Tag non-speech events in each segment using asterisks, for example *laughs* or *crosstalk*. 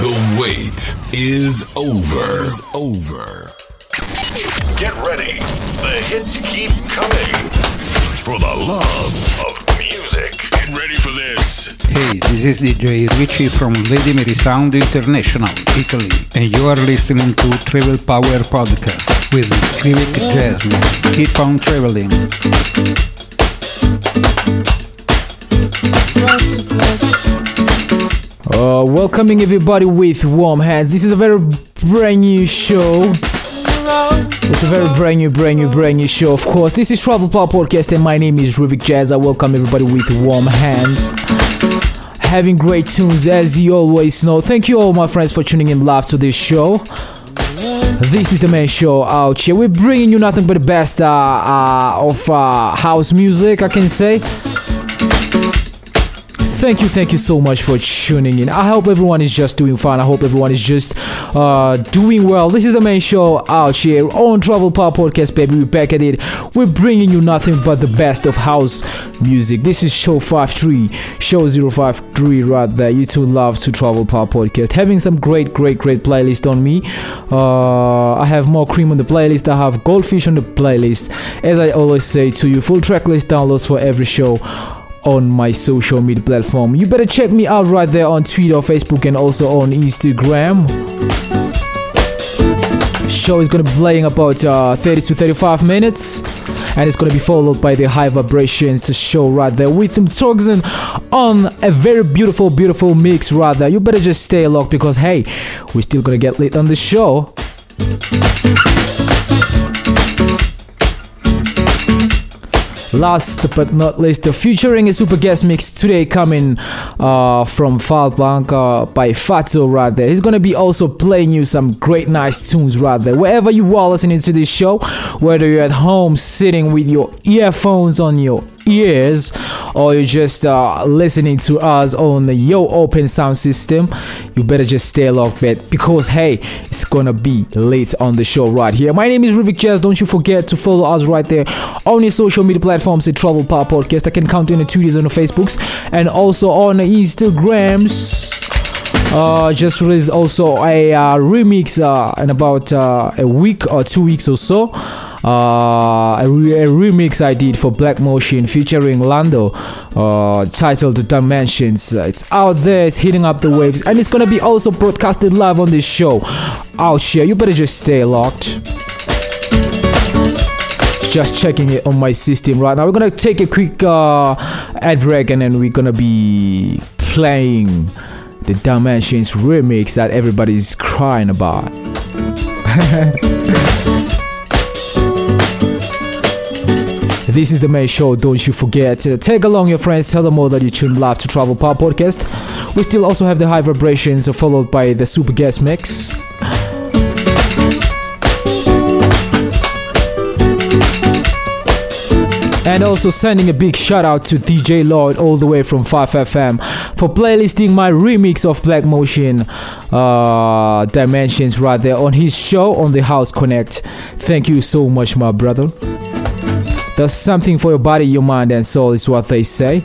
The wait is over. Is over. Get ready. The hits keep coming. For the love of music. Get ready for this. Hey, this is DJ Richie from Lady Mary Sound International, Italy, and you are listening to Travel Power Podcast with Rivik Jasmine. Keep on traveling. Uh, welcoming everybody with warm hands. This is a very brand new show. It's a very brand new, brand new, brand new show. Of course, this is Travel Power Podcast, and my name is Rivik Jazz. I welcome everybody with warm hands. Having great tunes as you always know. Thank you all, my friends, for tuning in live to this show. This is the main show out here. We're bringing you nothing but the best uh, uh, of uh, house music, I can say. Thank you, thank you so much for tuning in. I hope everyone is just doing fine. I hope everyone is just uh, doing well. This is the main show out here on Travel Power Podcast, baby. We're back at it. We're bringing you nothing but the best of house music. This is show 53, show 053 right there. You two love to Travel Power Podcast. Having some great, great, great playlist on me. Uh, I have more cream on the playlist. I have goldfish on the playlist. As I always say to you, full track list downloads for every show on my social media platform. You better check me out right there on Twitter, Facebook, and also on Instagram. Show is gonna be playing about uh, 30 to 35 minutes, and it's gonna be followed by the High Vibrations show right there with him Torgzen on a very beautiful, beautiful mix right there. You better just stay locked because hey, we're still gonna get lit on the show. Last but not least, the featuring a super guest mix today coming uh, from Falblanca by Fatso right there. He's gonna be also playing you some great nice tunes right there. Wherever you are listening to this show, whether you're at home sitting with your earphones on your ears or you're just uh, listening to us on the Yo Open sound system, you better just stay locked, bet because hey, it's gonna be late on the show right here. My name is Rivik Jazz. Don't you forget to follow us right there on your social media platforms at Travel Power Podcast. I can count in the Twitters on the Facebooks and also on the Instagrams. Uh, just released also a uh, remix uh, in about uh, a week or two weeks or so. Uh, a, re- a remix I did for Black Motion featuring Lando, uh, titled Dimensions. Uh, It's out there, it's hitting up the waves, and it's gonna be also broadcasted live on this show out here. You better just stay locked. Just checking it on my system right now. We're gonna take a quick uh, ad break, and then we're gonna be playing the Dimensions remix that everybody's crying about. *laughs* This is the main show. Don't you forget to tag along your friends. Tell them all that you tune live to Travel Power Podcast. We still also have the high vibrations, followed by the super guest mix. And also sending a big shout out to DJ Lord all the way from 5FM for playlisting my remix of Black Motion uh, Dimensions right there on his show on the House Connect. Thank you so much, my brother. There's something for your body, your mind, and soul, is what they say.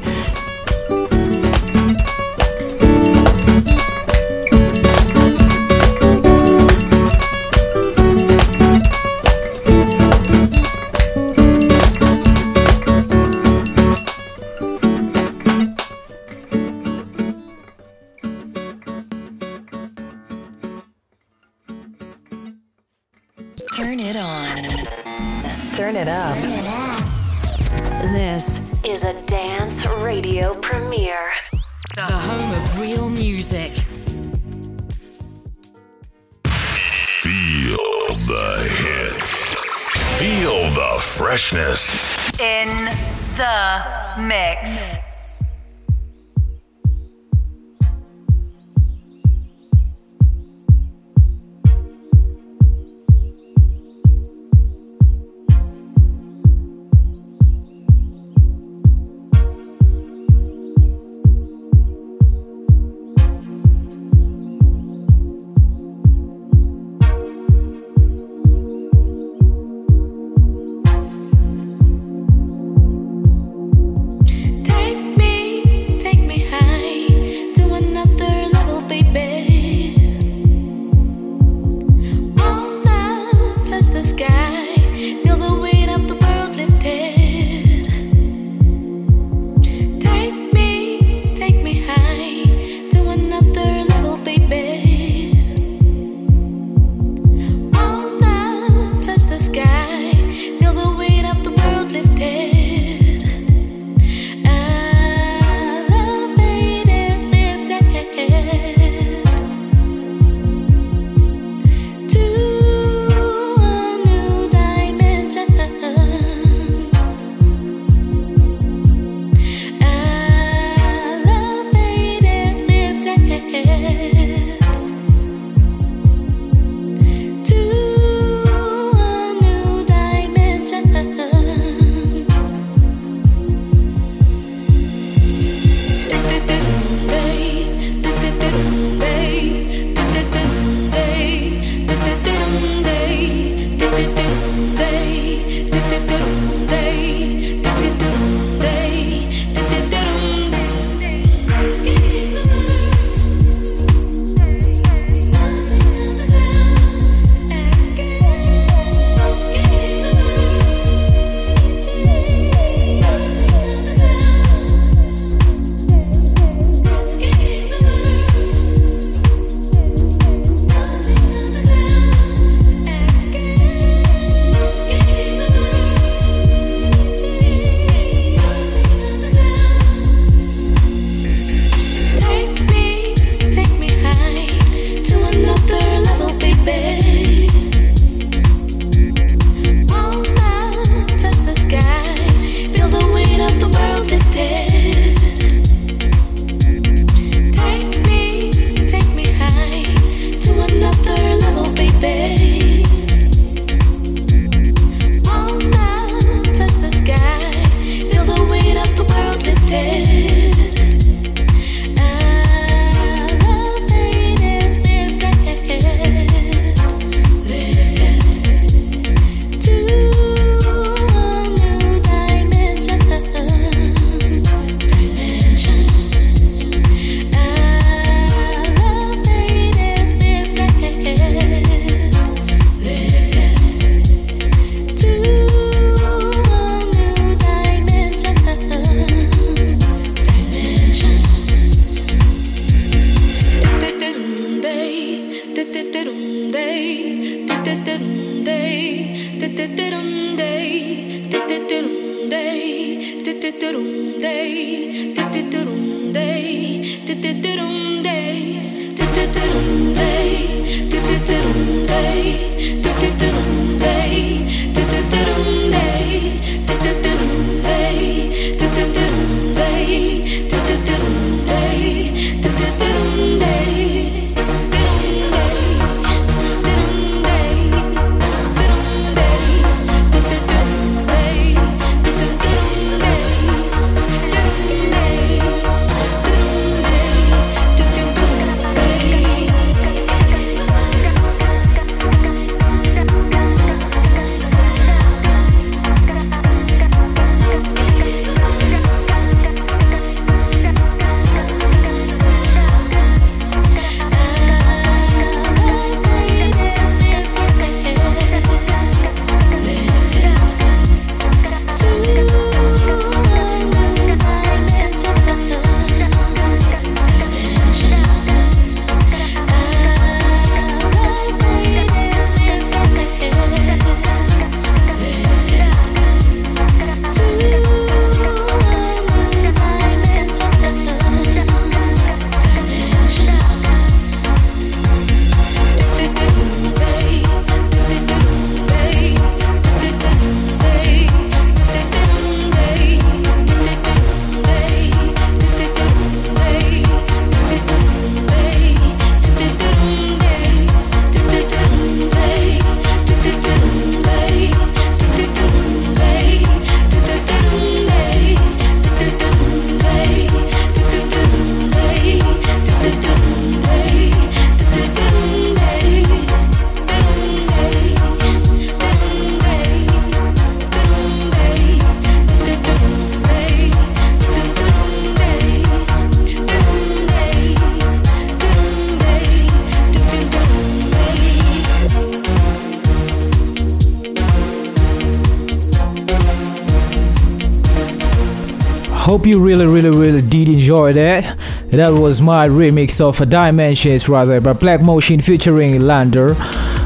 Really, really, really did enjoy that. That was my remix of Dimensions, rather, by Black Motion featuring Lander.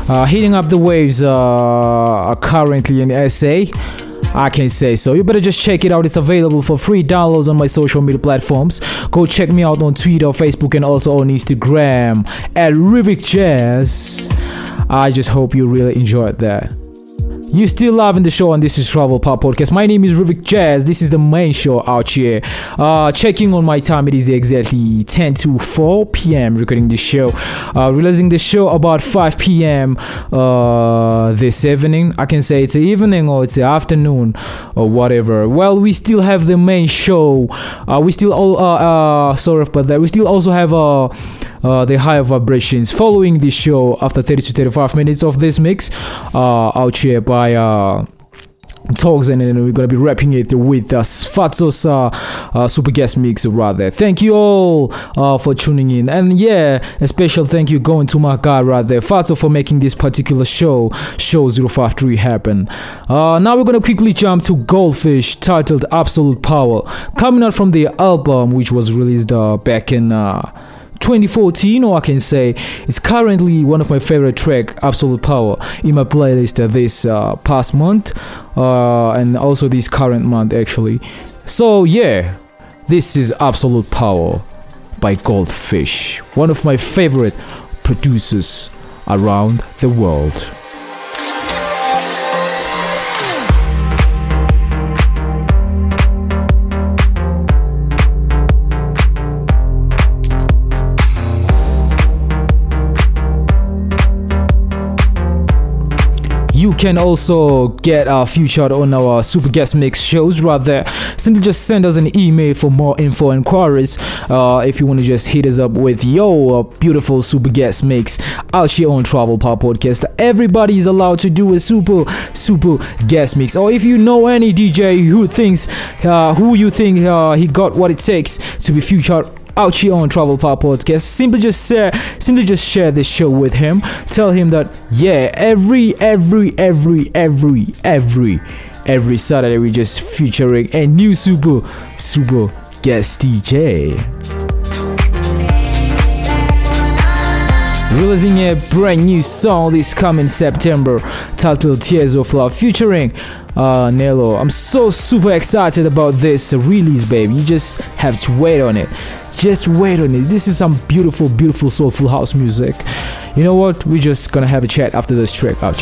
Uh, hitting up the waves uh, currently in SA. I can say so. You better just check it out. It's available for free downloads on my social media platforms. Go check me out on Twitter, Facebook, and also on Instagram at Rivik Jazz. I just hope you really enjoyed that. You still loving the show, and this is Travel Pop Podcast. My name is Rivik Jazz. This is the main show out here. Uh, checking on my time, it is exactly 10 to 4 p.m. Recording the show, uh, releasing the show about 5 p.m. Uh, this evening. I can say it's an evening or it's an afternoon or whatever. Well, we still have the main show. Uh, we still all uh, uh, sorry about that. We still also have a. Uh, uh, the higher vibrations following the show after 30 to 35 minutes of this mix uh, out here by uh, talks and then we're gonna be wrapping it with uh, Sfatso's uh, uh, super guest mix rather. Thank you all uh, for tuning in and yeah, a special thank you going to my guy right there, Fatso for making this particular show, show 053 happen. Uh, now we're gonna quickly jump to Goldfish titled Absolute Power, coming out from the album which was released uh, back in. Uh, 2014 or I can say it's currently one of my favorite track Absolute Power in my playlist this uh, past month uh, and also this current month actually. So yeah this is Absolute Power by Goldfish one of my favorite producers around the world you can also get uh, featured on our super guest mix shows rather simply just send us an email for more info inquiries uh, if you want to just hit us up with your uh, beautiful super guest mix out here on travel pop podcast everybody is allowed to do a super super guest mix. Or if you know any dj who thinks uh, who you think uh, he got what it takes to be featured out here on Travel Pop Podcast. Simply just share, simply just share this show with him. Tell him that yeah, every every every every every every Saturday we just featuring a new super super guest DJ. releasing a brand new song this coming September titled Tears of Love featuring uh, Nello. I'm so super excited about this release, baby. You just have to wait on it. Just wait on it. This is some beautiful, beautiful soulful house music. You know what? We're just gonna have a chat after this track out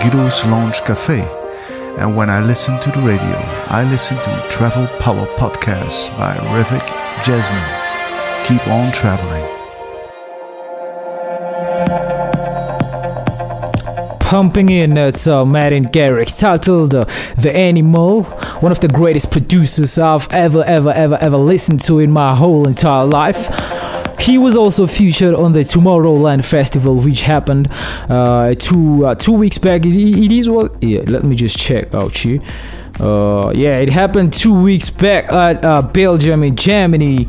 Guido's Lounge Cafe. And when I listen to the radio, I listen to Travel Power Podcast by Rivik Jasmine. Keep on traveling. pumping in it's uh, Martin Garrix titled uh, The Animal, one of the greatest producers I've ever, ever, ever, ever listened to in my whole entire life. He was also featured on the Tomorrowland Festival, which happened uh, two uh, two weeks back. It, it is what? Yeah, let me just check out here. Uh, yeah, it happened two weeks back at uh, Belgium in Germany,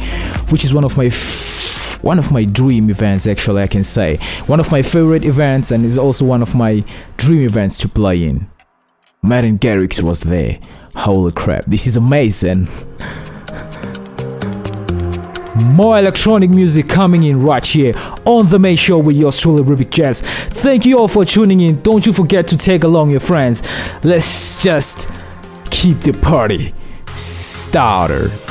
which is one of my f- one of my dream events. Actually, I can say one of my favorite events, and is also one of my dream events to play in. Martin Garrix was there. Holy crap, this is amazing. More electronic music coming in right here on the main show with yours truly, Rivik Jazz. Thank you all for tuning in. Don't you forget to take along your friends. Let's just keep the party started.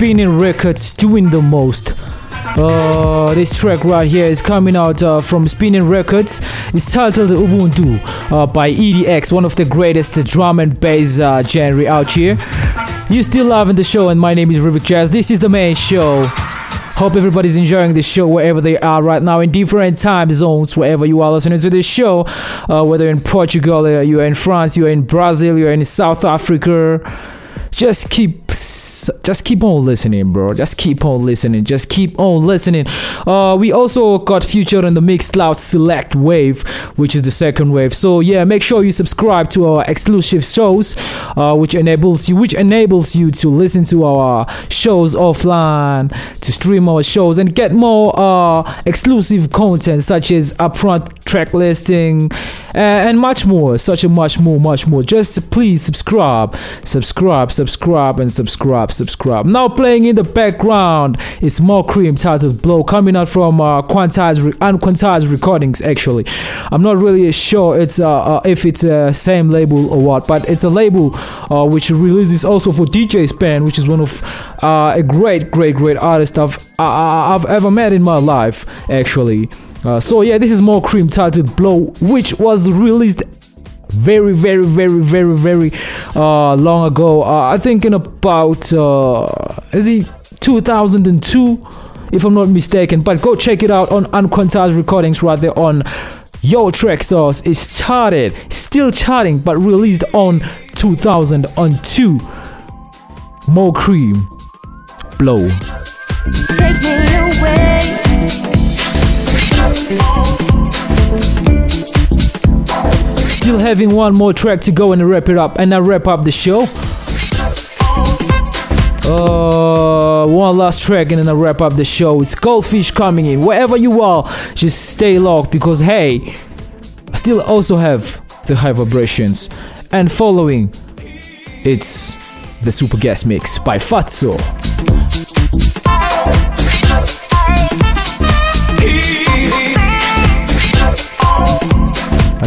Spinning records, doing the most. Uh, this track right here is coming out uh, from Spinning Records. It's titled Ubuntu uh, by EDX, one of the greatest drum and bass uh, genre out here. You're still loving the show, and my name is Rivik Jazz. This is the main show. Hope everybody's enjoying the show wherever they are right now in different time zones, wherever you are listening to this show. Uh, whether in Portugal, uh, you're in France, you're in Brazil, you're in South Africa. Just keep just keep on listening, bro. Just keep on listening. Just keep on listening. Uh, we also got featured in the Mixcloud Select Wave, which is the second wave. So yeah, make sure you subscribe to our exclusive shows, uh, which enables you, which enables you to listen to our shows offline, to stream our shows, and get more uh, exclusive content such as upfront track listing and much more. Such a much more, much more. Just please subscribe, subscribe, subscribe, and subscribe subscribe. Now playing in the background is more cream titled Blow coming out from uh, Quantized Re- Unquantized Recordings. Actually, I'm not really sure it's uh, uh, if it's uh, same label or what, but it's a label uh, which releases also for DJ Spen, which is one of uh, a great, great, great artist I've I've ever met in my life. Actually. Uh, so yeah, this is more cream titled Blow, which was released very very very very very uh, long ago. Uh, i think in about uh, is it 2002 if i'm not mistaken. But go check it out on unquantized recordings right there on yo Traxsource is charted still charting but released on 2002 more cream. Blow. Take me away Still having one more track to go and wrap it up, and I wrap up the show. Uh, one last track and then I wrap up the show. It's Goldfish coming in. Wherever you are, just stay locked because hey, I still also have the high vibrations. And following, it's the Super Guest Mix by Fatso.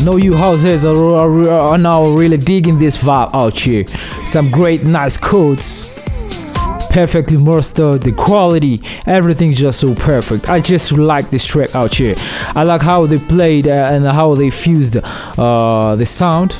Know you househeads are, are, are now really digging this vibe out here. Some great, nice codes. Perfectly mastered, the quality, everything's just so perfect. I just like this track out here. I like how they played uh, and how they fused uh, the sound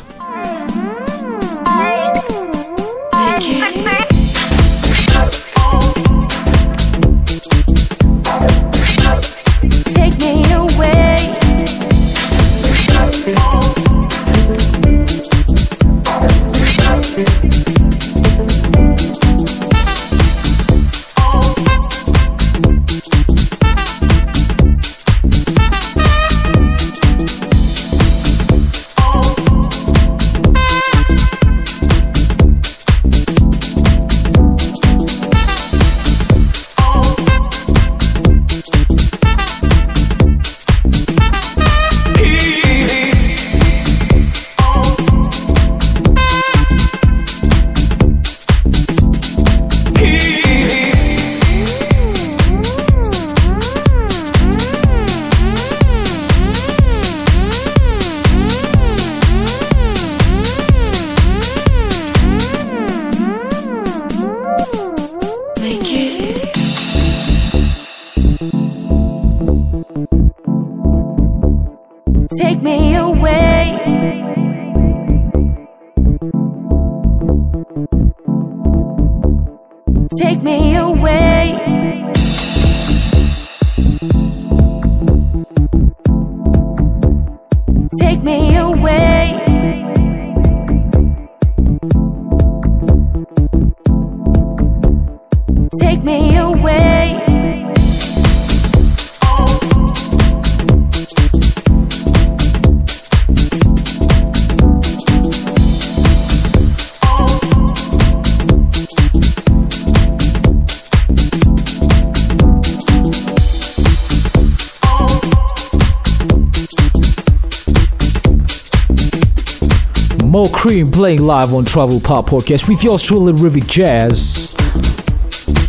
Playing live on Travel Pop Podcast with yours truly, Rivik Jazz.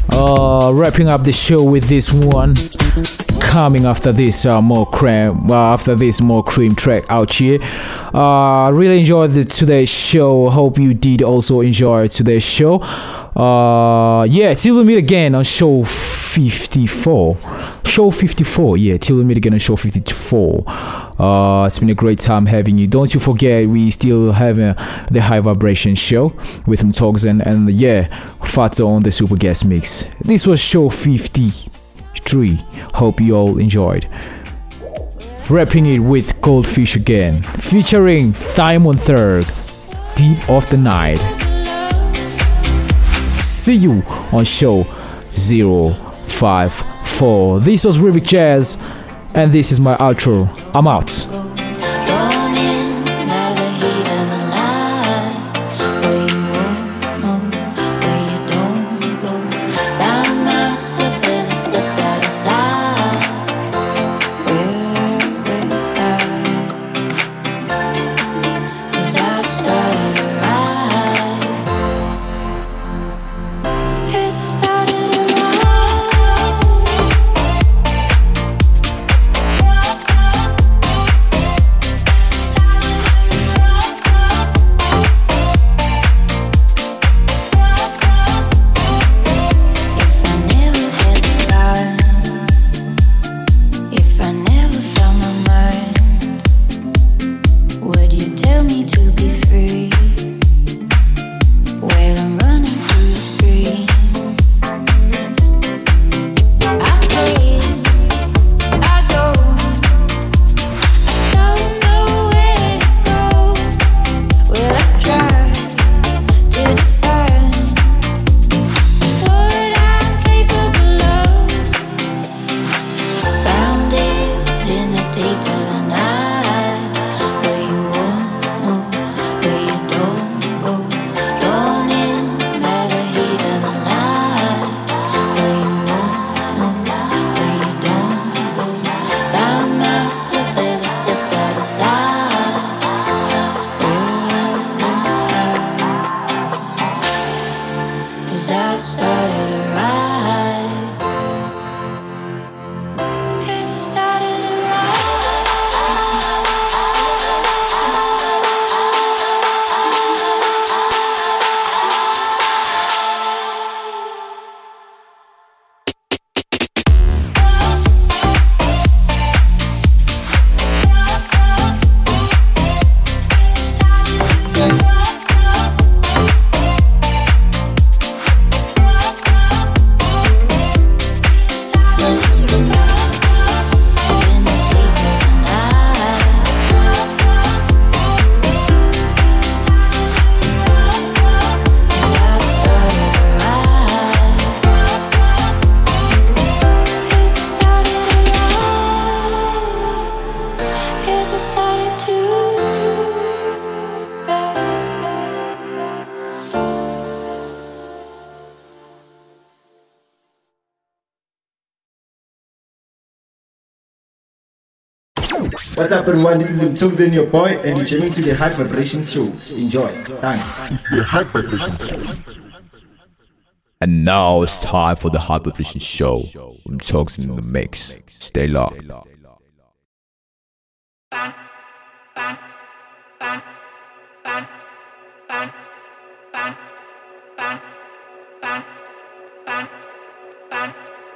Uh, wrapping up the show with this one. coming after this uh, more cream uh, after this more cream track out here uh really enjoyed the today's show hope you did also enjoy today's show uh yeah till we meet again on show 54 show 54 yeah till we meet again on show 54 uh it's been a great time having you. Don't you forget we still have uh, the high vibration show with talks and yeah Fatso on the super guest mix. This was show 53 hope you all enjoyed. Wrapping it with Goldfish again, featuring Diamond Third, Deep of the Night. See you on show 054. This was Rivik Jazz, and this is my outro. I'm out. What's up, everyone? This is Mtugzen, your boy, and you're jamming to the High Vibration Show. Enjoy. Thank you. It's the High Vibration Show. And now it's time for the High Vibration Show. I'm talking in the mix. Stay locked.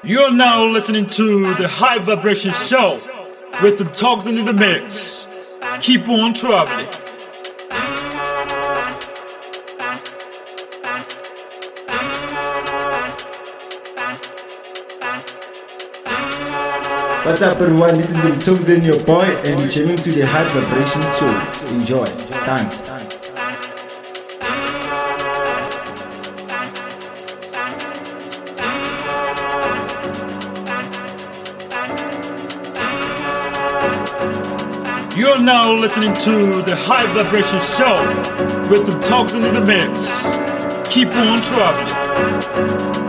You're now listening to the High Vibration Show with the Toxin in the mix. Keep on traveling. What's up, everyone? This is Mtugzen, your boy, and you're jamming to the High Vibration Show. Enjoy. Thank You're now listening to the High Vibration Show with some Toxin in the mix. Keep on traveling.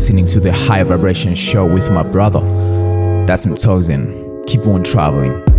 Listening to the High Vibration Show with my brother. That's Mtoxin. Keep on traveling.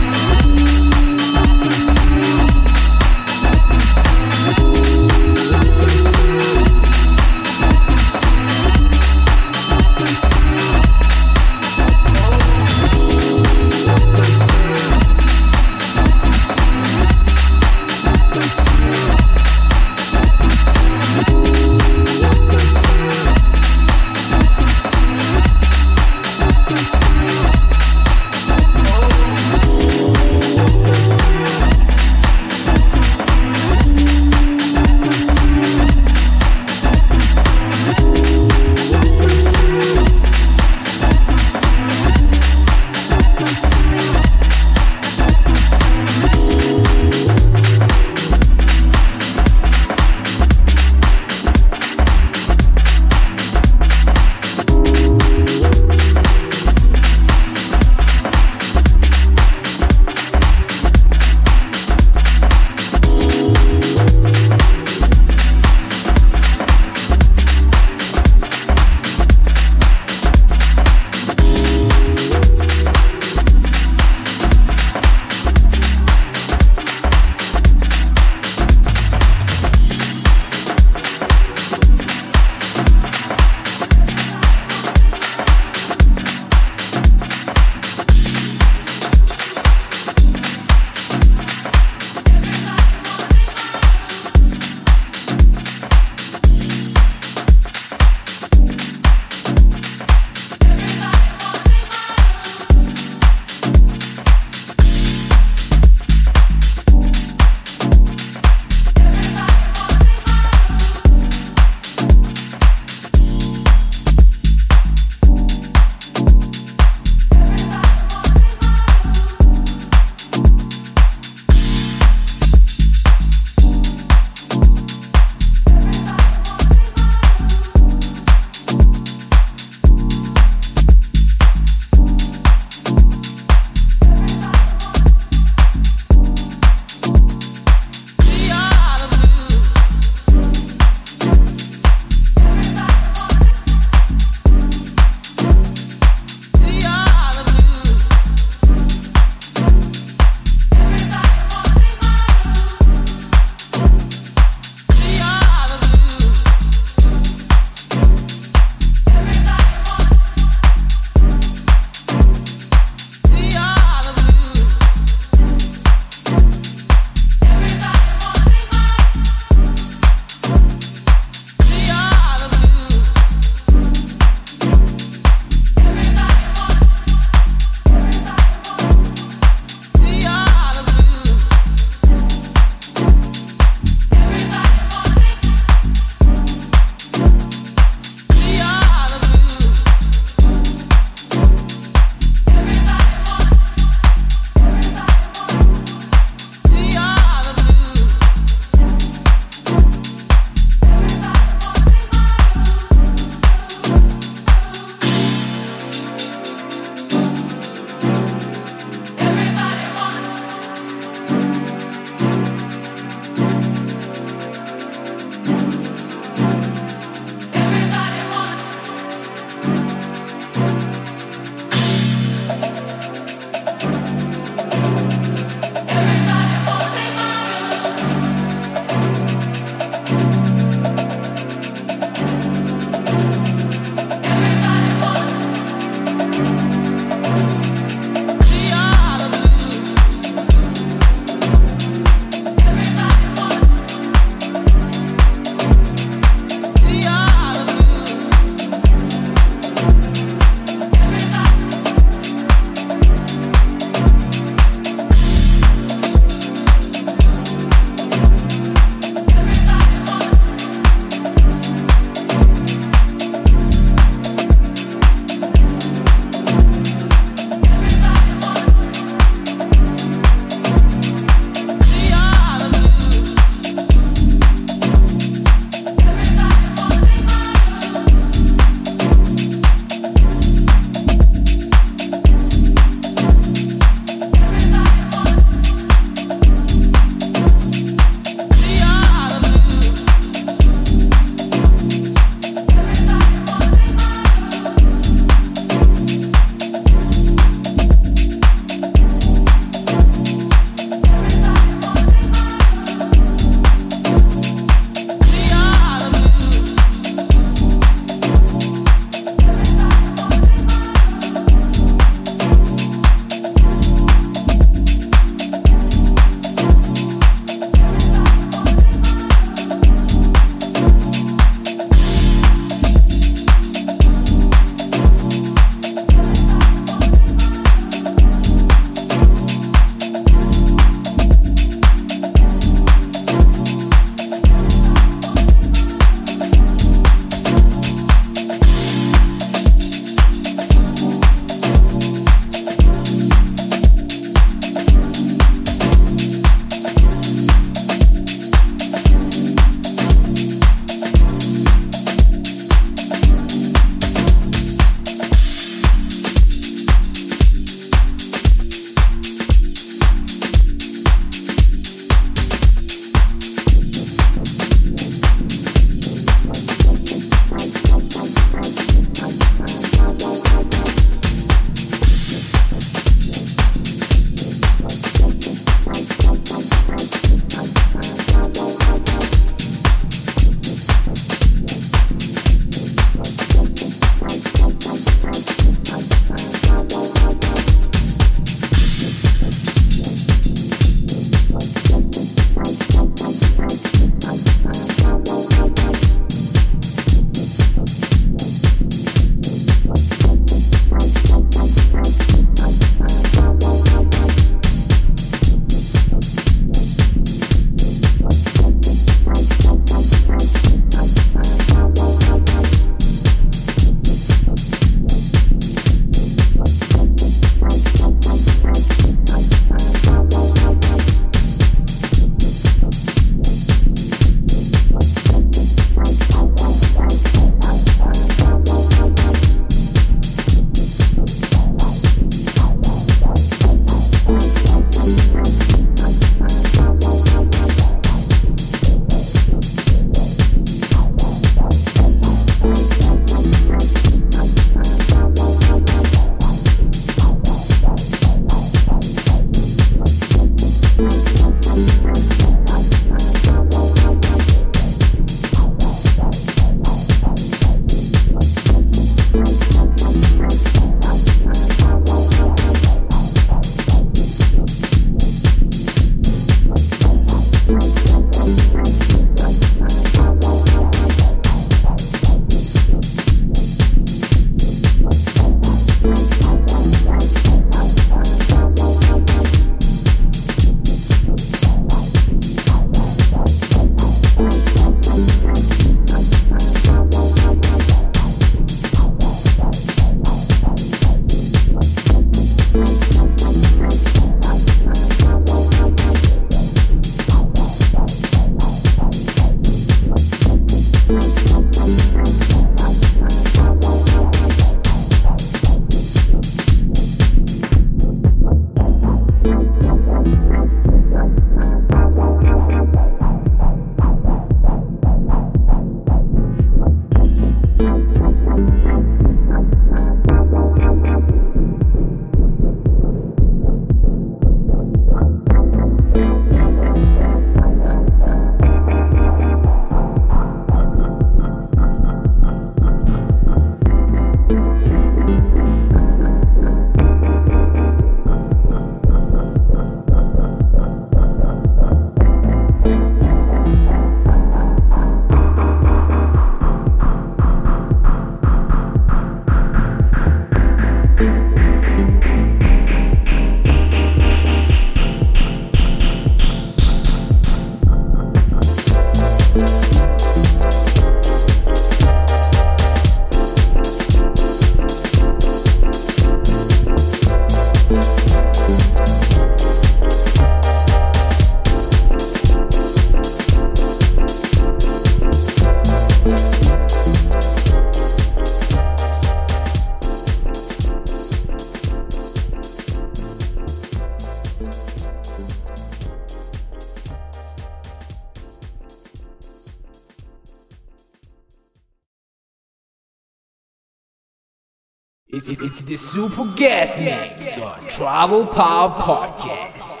The Super Guest Mix on Travel Power Podcast.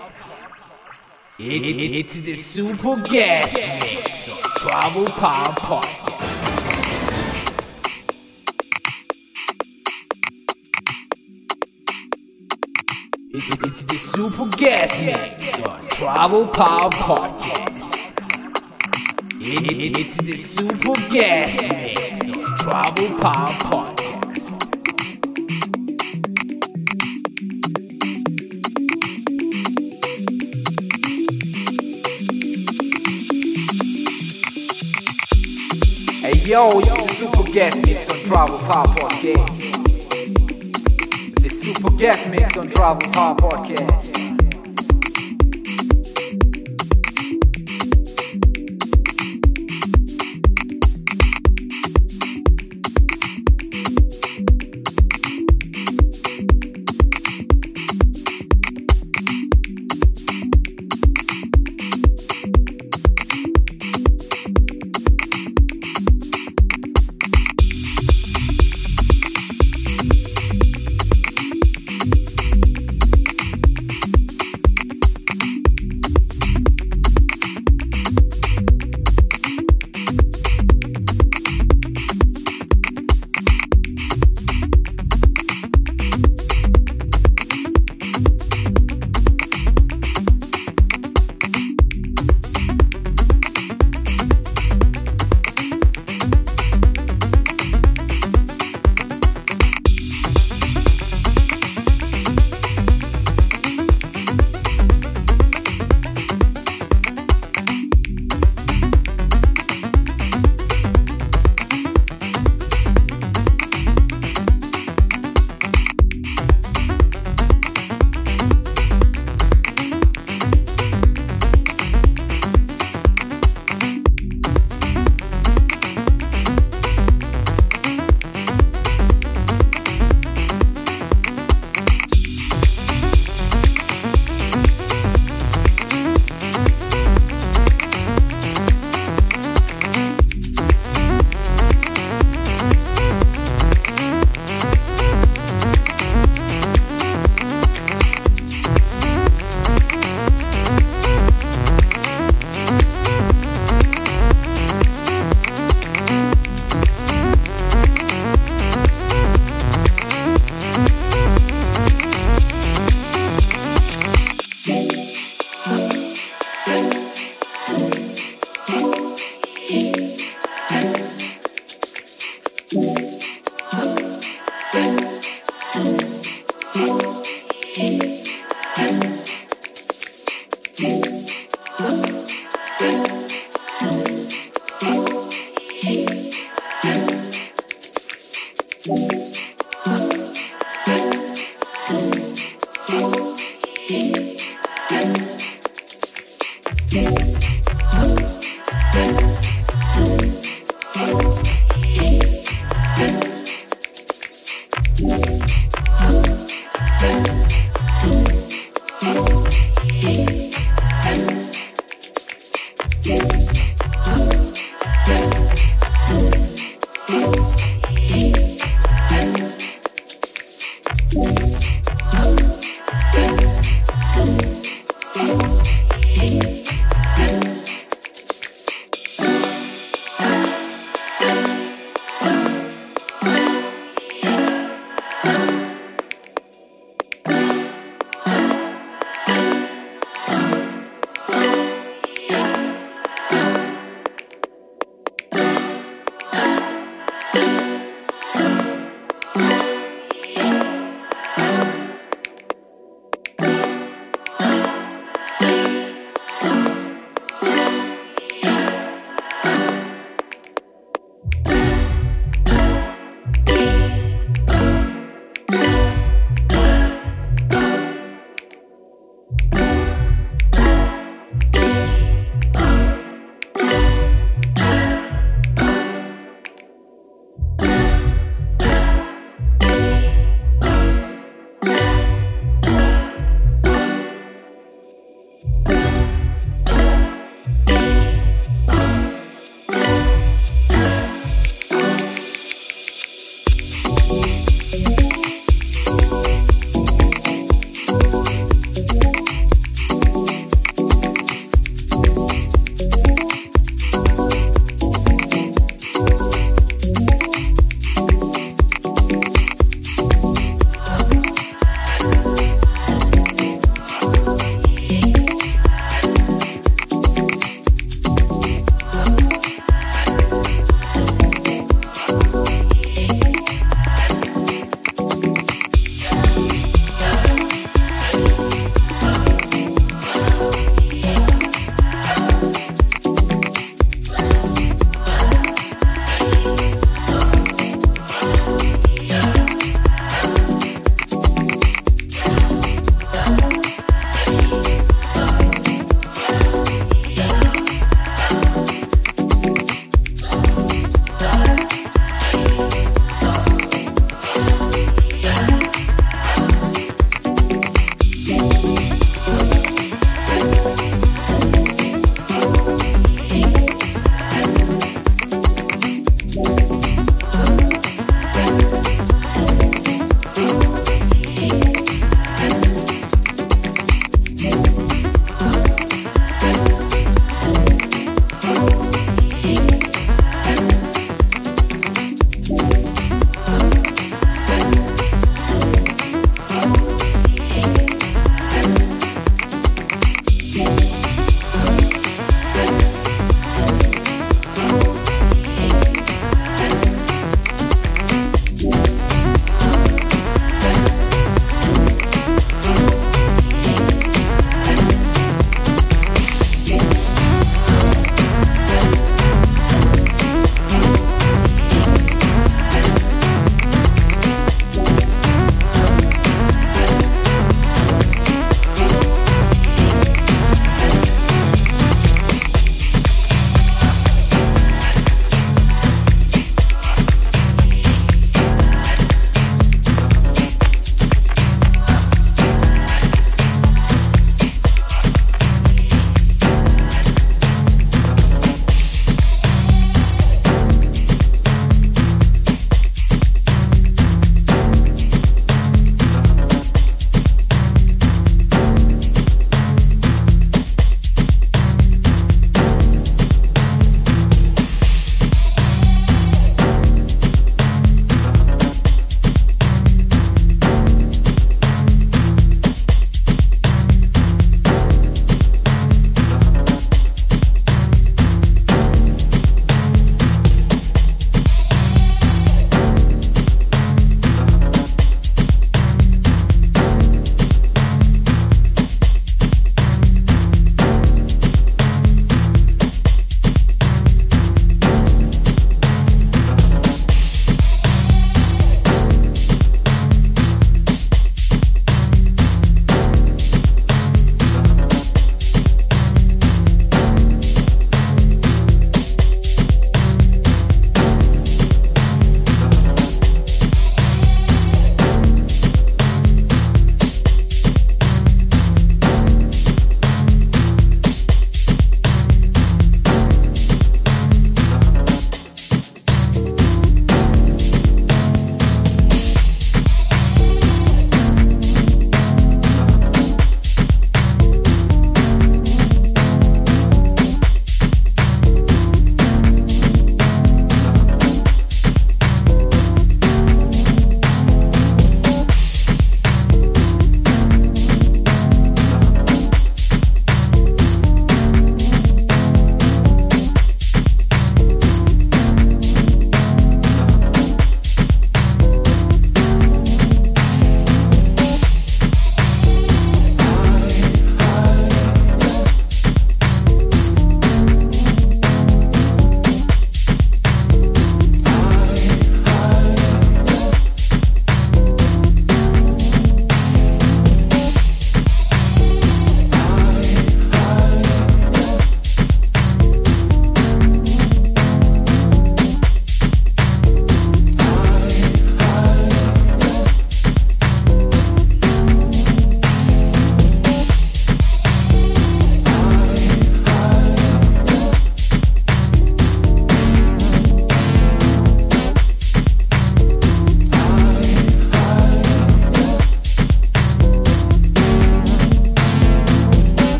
It, it, it's the Super Guest Mix on Travel Power Podcast. It's, it's the Super Guest Mix on Travel Power Podcast. It, it, it's the Super Guest Mix on Travel Power Podcast. Yo, it's Super Guest Mix on Travel Power Podcast. The Super Guest Mix on Travel Power Podcast.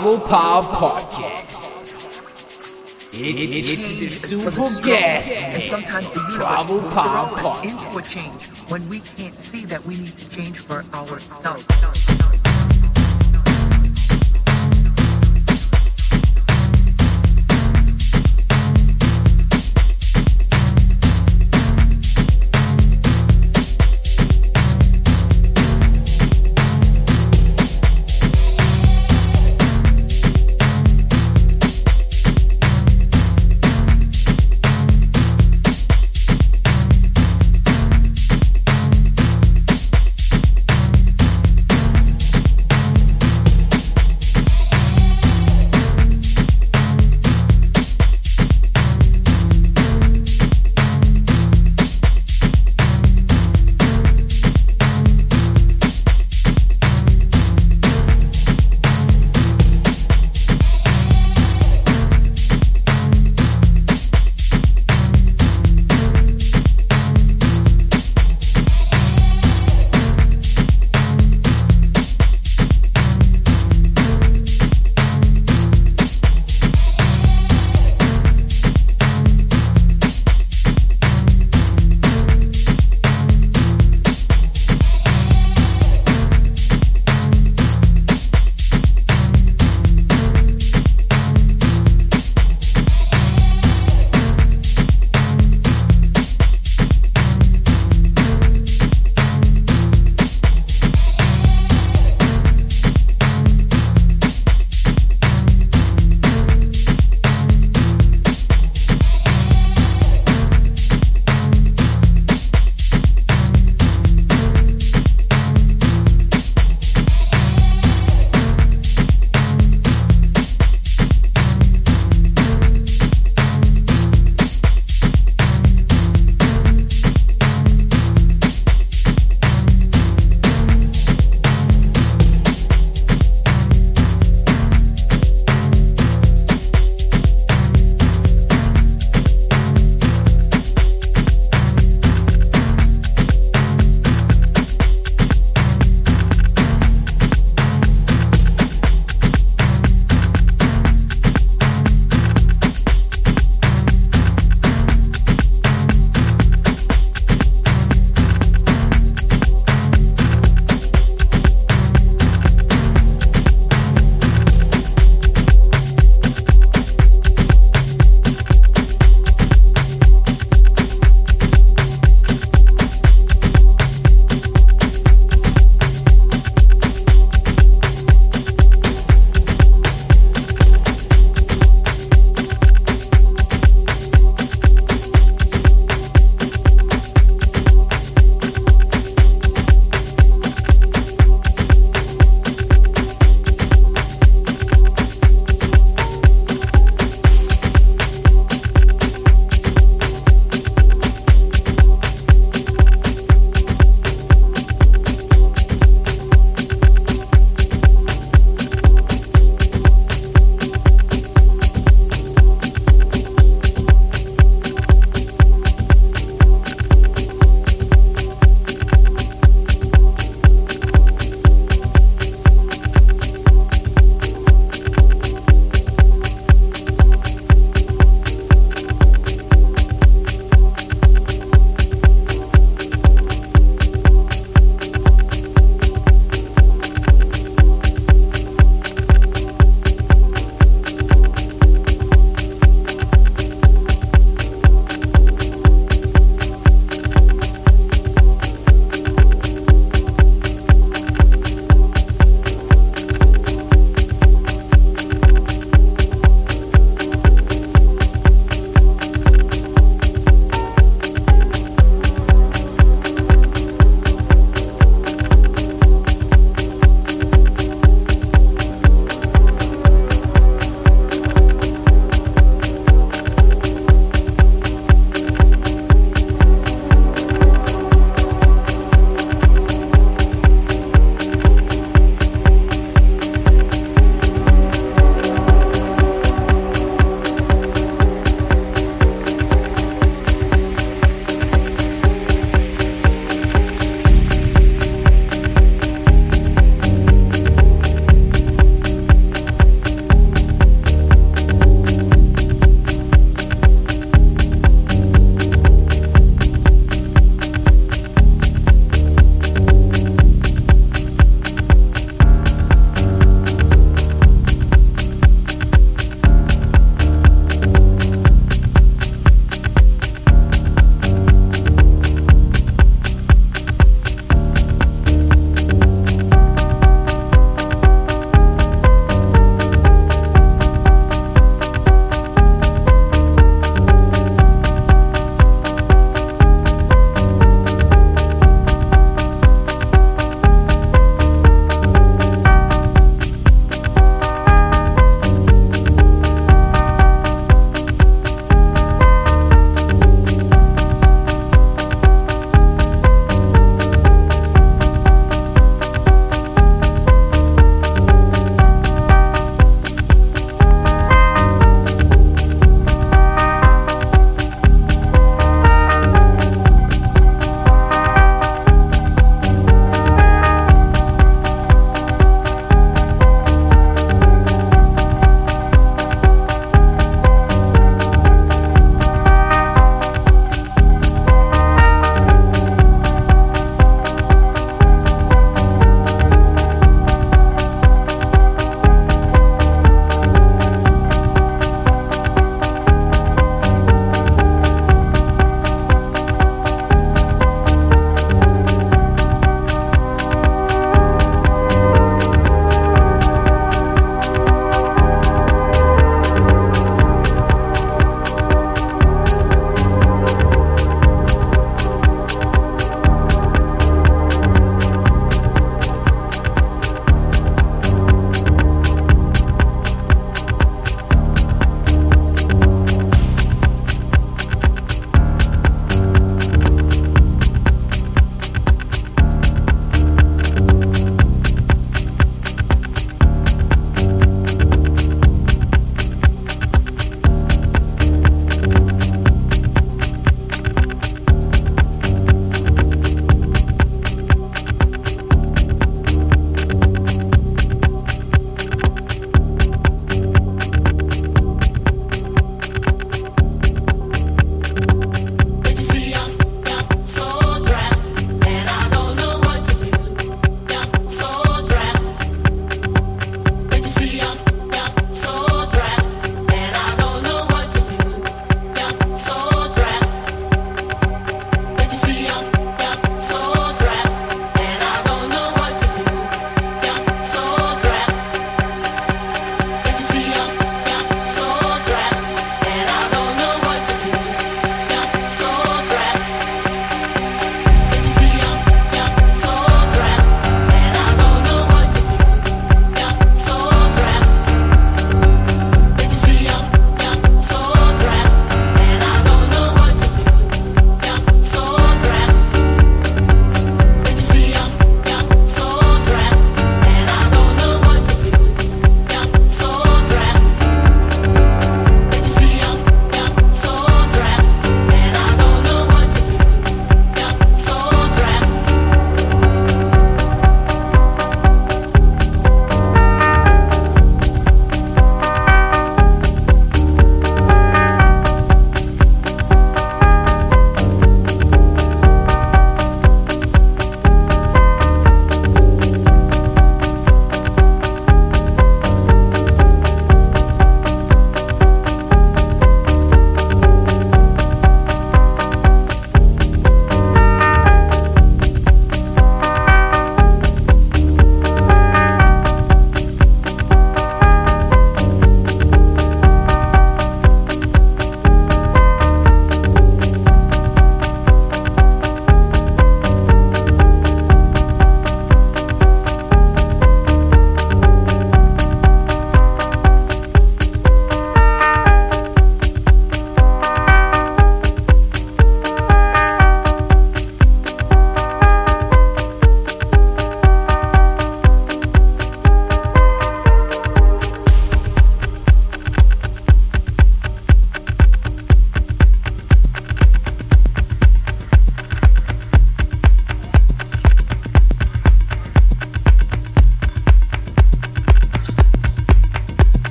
Travel Power Podcast. It, it, it's the Super Guest And sometimes the universe Travel will Power throw us into a change when we can't see that we need to change for ourselves.